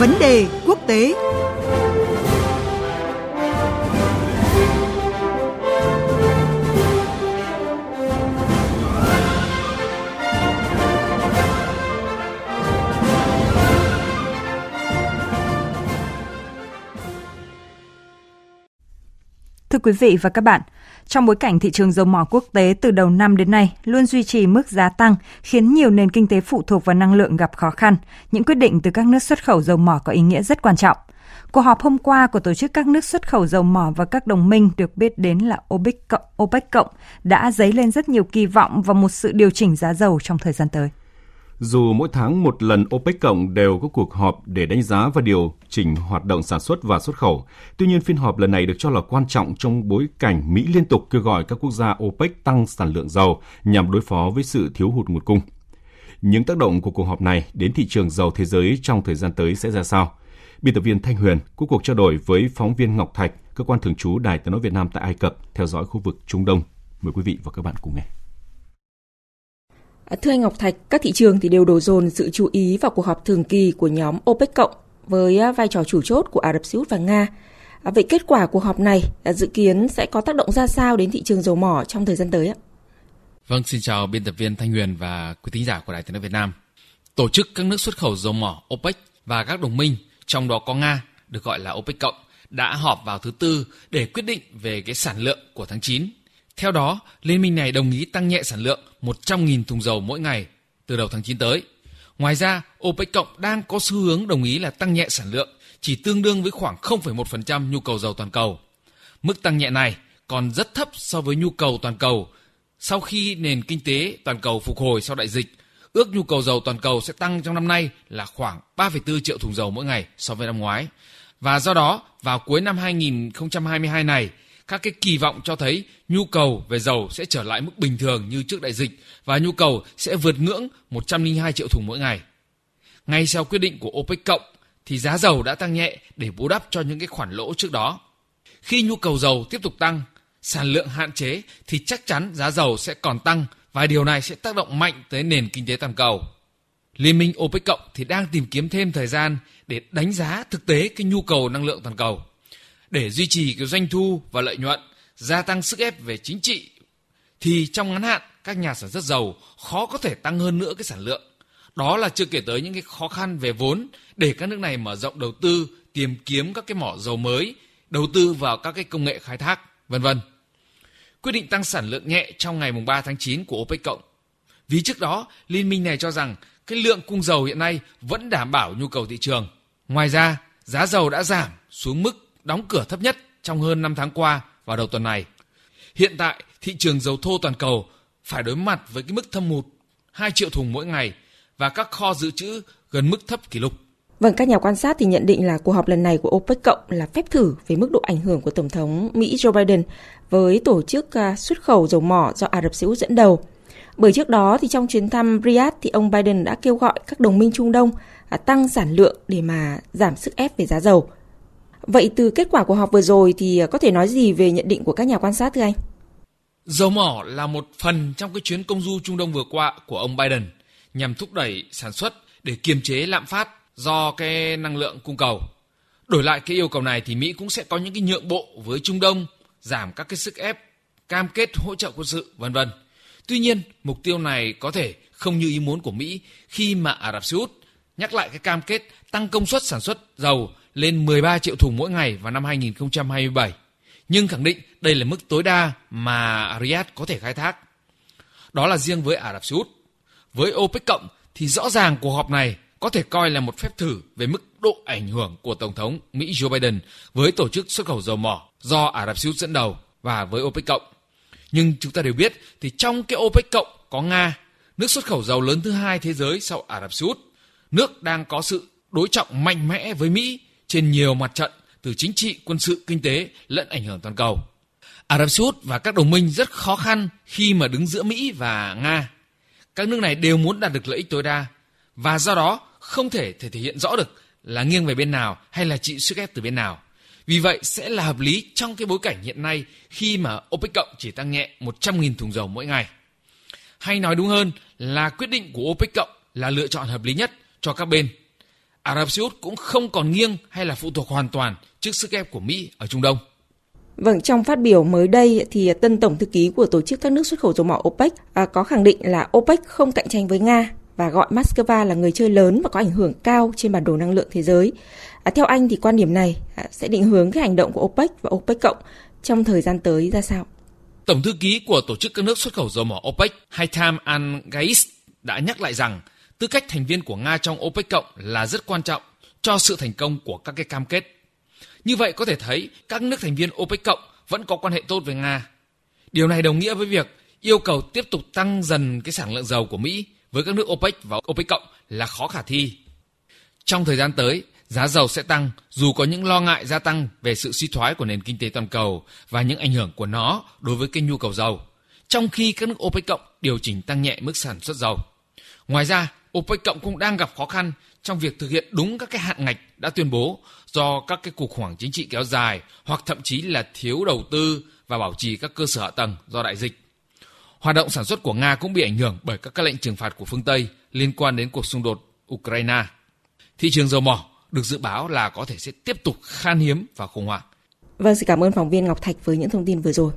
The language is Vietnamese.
Vấn đề quốc tế. Thưa quý vị và các bạn, trong bối cảnh thị trường dầu mỏ quốc tế từ đầu năm đến nay luôn duy trì mức giá tăng, khiến nhiều nền kinh tế phụ thuộc vào năng lượng gặp khó khăn, những quyết định từ các nước xuất khẩu dầu mỏ có ý nghĩa rất quan trọng. Cuộc họp hôm qua của tổ chức các nước xuất khẩu dầu mỏ và các đồng minh được biết đến là OPEC cộng, OPEC cộng đã dấy lên rất nhiều kỳ vọng vào một sự điều chỉnh giá dầu trong thời gian tới. Dù mỗi tháng một lần OPEC cộng đều có cuộc họp để đánh giá và điều chỉnh hoạt động sản xuất và xuất khẩu, tuy nhiên phiên họp lần này được cho là quan trọng trong bối cảnh Mỹ liên tục kêu gọi các quốc gia OPEC tăng sản lượng dầu nhằm đối phó với sự thiếu hụt nguồn cung. Những tác động của cuộc họp này đến thị trường dầu thế giới trong thời gian tới sẽ ra sao? Biên tập viên Thanh Huyền có cuộc trao đổi với phóng viên Ngọc Thạch, cơ quan thường trú Đài Tiếng nói Việt Nam tại Ai Cập theo dõi khu vực Trung Đông. Mời quý vị và các bạn cùng nghe. À, thưa anh Ngọc Thạch, các thị trường thì đều đổ dồn sự chú ý vào cuộc họp thường kỳ của nhóm OPEC cộng với à, vai trò chủ chốt của Ả Rập Xê Út và Nga. À, vậy kết quả cuộc họp này dự kiến sẽ có tác động ra sao đến thị trường dầu mỏ trong thời gian tới ạ? Vâng, xin chào biên tập viên Thanh Huyền và quý thính giả của Đài Tiếng nói Việt Nam. Tổ chức các nước xuất khẩu dầu mỏ OPEC và các đồng minh, trong đó có Nga, được gọi là OPEC cộng, đã họp vào thứ tư để quyết định về cái sản lượng của tháng 9 theo đó, liên minh này đồng ý tăng nhẹ sản lượng 100.000 thùng dầu mỗi ngày từ đầu tháng 9 tới. Ngoài ra, OPEC cộng đang có xu hướng đồng ý là tăng nhẹ sản lượng chỉ tương đương với khoảng 0,1% nhu cầu dầu toàn cầu. Mức tăng nhẹ này còn rất thấp so với nhu cầu toàn cầu sau khi nền kinh tế toàn cầu phục hồi sau đại dịch. Ước nhu cầu dầu toàn cầu sẽ tăng trong năm nay là khoảng 3,4 triệu thùng dầu mỗi ngày so với năm ngoái. Và do đó, vào cuối năm 2022 này, các cái kỳ vọng cho thấy nhu cầu về dầu sẽ trở lại mức bình thường như trước đại dịch và nhu cầu sẽ vượt ngưỡng 102 triệu thùng mỗi ngày. Ngay sau quyết định của OPEC cộng thì giá dầu đã tăng nhẹ để bù đắp cho những cái khoản lỗ trước đó. Khi nhu cầu dầu tiếp tục tăng, sản lượng hạn chế thì chắc chắn giá dầu sẽ còn tăng và điều này sẽ tác động mạnh tới nền kinh tế toàn cầu. Liên minh OPEC cộng thì đang tìm kiếm thêm thời gian để đánh giá thực tế cái nhu cầu năng lượng toàn cầu để duy trì cái doanh thu và lợi nhuận, gia tăng sức ép về chính trị thì trong ngắn hạn các nhà sản xuất dầu khó có thể tăng hơn nữa cái sản lượng. Đó là chưa kể tới những cái khó khăn về vốn để các nước này mở rộng đầu tư, tìm kiếm các cái mỏ dầu mới, đầu tư vào các cái công nghệ khai thác, vân vân. Quyết định tăng sản lượng nhẹ trong ngày 3 tháng 9 của OPEC cộng. Vì trước đó, liên minh này cho rằng cái lượng cung dầu hiện nay vẫn đảm bảo nhu cầu thị trường. Ngoài ra, giá dầu đã giảm xuống mức đóng cửa thấp nhất trong hơn 5 tháng qua vào đầu tuần này. Hiện tại, thị trường dầu thô toàn cầu phải đối mặt với cái mức thâm hụt 2 triệu thùng mỗi ngày và các kho dự trữ gần mức thấp kỷ lục. Vâng, các nhà quan sát thì nhận định là cuộc họp lần này của OPEC cộng là phép thử về mức độ ảnh hưởng của Tổng thống Mỹ Joe Biden với tổ chức à, xuất khẩu dầu mỏ do Ả Rập Xê Út dẫn đầu. Bởi trước đó thì trong chuyến thăm Riyadh thì ông Biden đã kêu gọi các đồng minh Trung Đông à, tăng sản lượng để mà giảm sức ép về giá dầu. Vậy từ kết quả của họp vừa rồi thì à, có thể nói gì về nhận định của các nhà quan sát thưa anh? Dầu mỏ là một phần trong cái chuyến công du Trung Đông vừa qua của ông Biden nhằm thúc đẩy sản xuất để kiềm chế lạm phát do cái năng lượng cung cầu. Đổi lại cái yêu cầu này thì Mỹ cũng sẽ có những cái nhượng bộ với Trung Đông, giảm các cái sức ép, cam kết hỗ trợ quân sự, vân vân. Tuy nhiên, mục tiêu này có thể không như ý muốn của Mỹ khi mà Ả Rập Xê Út nhắc lại cái cam kết tăng công suất sản xuất dầu lên 13 triệu thùng mỗi ngày vào năm 2027, nhưng khẳng định đây là mức tối đa mà Riyadh có thể khai thác. Đó là riêng với Ả Rập Xê Út. Với OPEC cộng thì rõ ràng cuộc họp này có thể coi là một phép thử về mức độ ảnh hưởng của Tổng thống Mỹ Joe Biden với tổ chức xuất khẩu dầu mỏ do Ả Rập Xê Út dẫn đầu và với OPEC cộng. Nhưng chúng ta đều biết thì trong cái OPEC cộng có Nga, nước xuất khẩu dầu lớn thứ hai thế giới sau Ả Rập Xê Út, nước đang có sự đối trọng mạnh mẽ với Mỹ trên nhiều mặt trận từ chính trị, quân sự, kinh tế lẫn ảnh hưởng toàn cầu. Ả Rập Xê Út và các đồng minh rất khó khăn khi mà đứng giữa Mỹ và Nga. Các nước này đều muốn đạt được lợi ích tối đa và do đó không thể thể thể hiện rõ được là nghiêng về bên nào hay là chịu sức ép từ bên nào. Vì vậy sẽ là hợp lý trong cái bối cảnh hiện nay khi mà OPEC cộng chỉ tăng nhẹ 100.000 thùng dầu mỗi ngày. Hay nói đúng hơn là quyết định của OPEC cộng là lựa chọn hợp lý nhất cho các bên Ả Rập Xê Út cũng không còn nghiêng hay là phụ thuộc hoàn toàn trước sức ép của Mỹ ở Trung Đông. Vâng, trong phát biểu mới đây thì tân tổng thư ký của tổ chức các nước xuất khẩu dầu mỏ OPEC à, có khẳng định là OPEC không cạnh tranh với Nga và gọi Moscow là người chơi lớn và có ảnh hưởng cao trên bản đồ năng lượng thế giới. À, theo anh thì quan điểm này à, sẽ định hướng cái hành động của OPEC và OPEC cộng trong thời gian tới ra sao? Tổng thư ký của tổ chức các nước xuất khẩu dầu mỏ OPEC, Haitham Al-Ghais đã nhắc lại rằng tư cách thành viên của Nga trong OPEC cộng là rất quan trọng cho sự thành công của các cái cam kết. Như vậy có thể thấy các nước thành viên OPEC cộng vẫn có quan hệ tốt với Nga. Điều này đồng nghĩa với việc yêu cầu tiếp tục tăng dần cái sản lượng dầu của Mỹ với các nước OPEC và OPEC cộng là khó khả thi. Trong thời gian tới, giá dầu sẽ tăng dù có những lo ngại gia tăng về sự suy thoái của nền kinh tế toàn cầu và những ảnh hưởng của nó đối với kênh nhu cầu dầu, trong khi các nước OPEC cộng điều chỉnh tăng nhẹ mức sản xuất dầu. Ngoài ra, OPEC cộng cũng đang gặp khó khăn trong việc thực hiện đúng các cái hạn ngạch đã tuyên bố do các cái cuộc khủng hoảng chính trị kéo dài hoặc thậm chí là thiếu đầu tư và bảo trì các cơ sở hạ tầng do đại dịch. Hoạt động sản xuất của Nga cũng bị ảnh hưởng bởi các các lệnh trừng phạt của phương Tây liên quan đến cuộc xung đột Ukraine. Thị trường dầu mỏ được dự báo là có thể sẽ tiếp tục khan hiếm và khủng hoảng. Vâng, xin cảm ơn phóng viên Ngọc Thạch với những thông tin vừa rồi.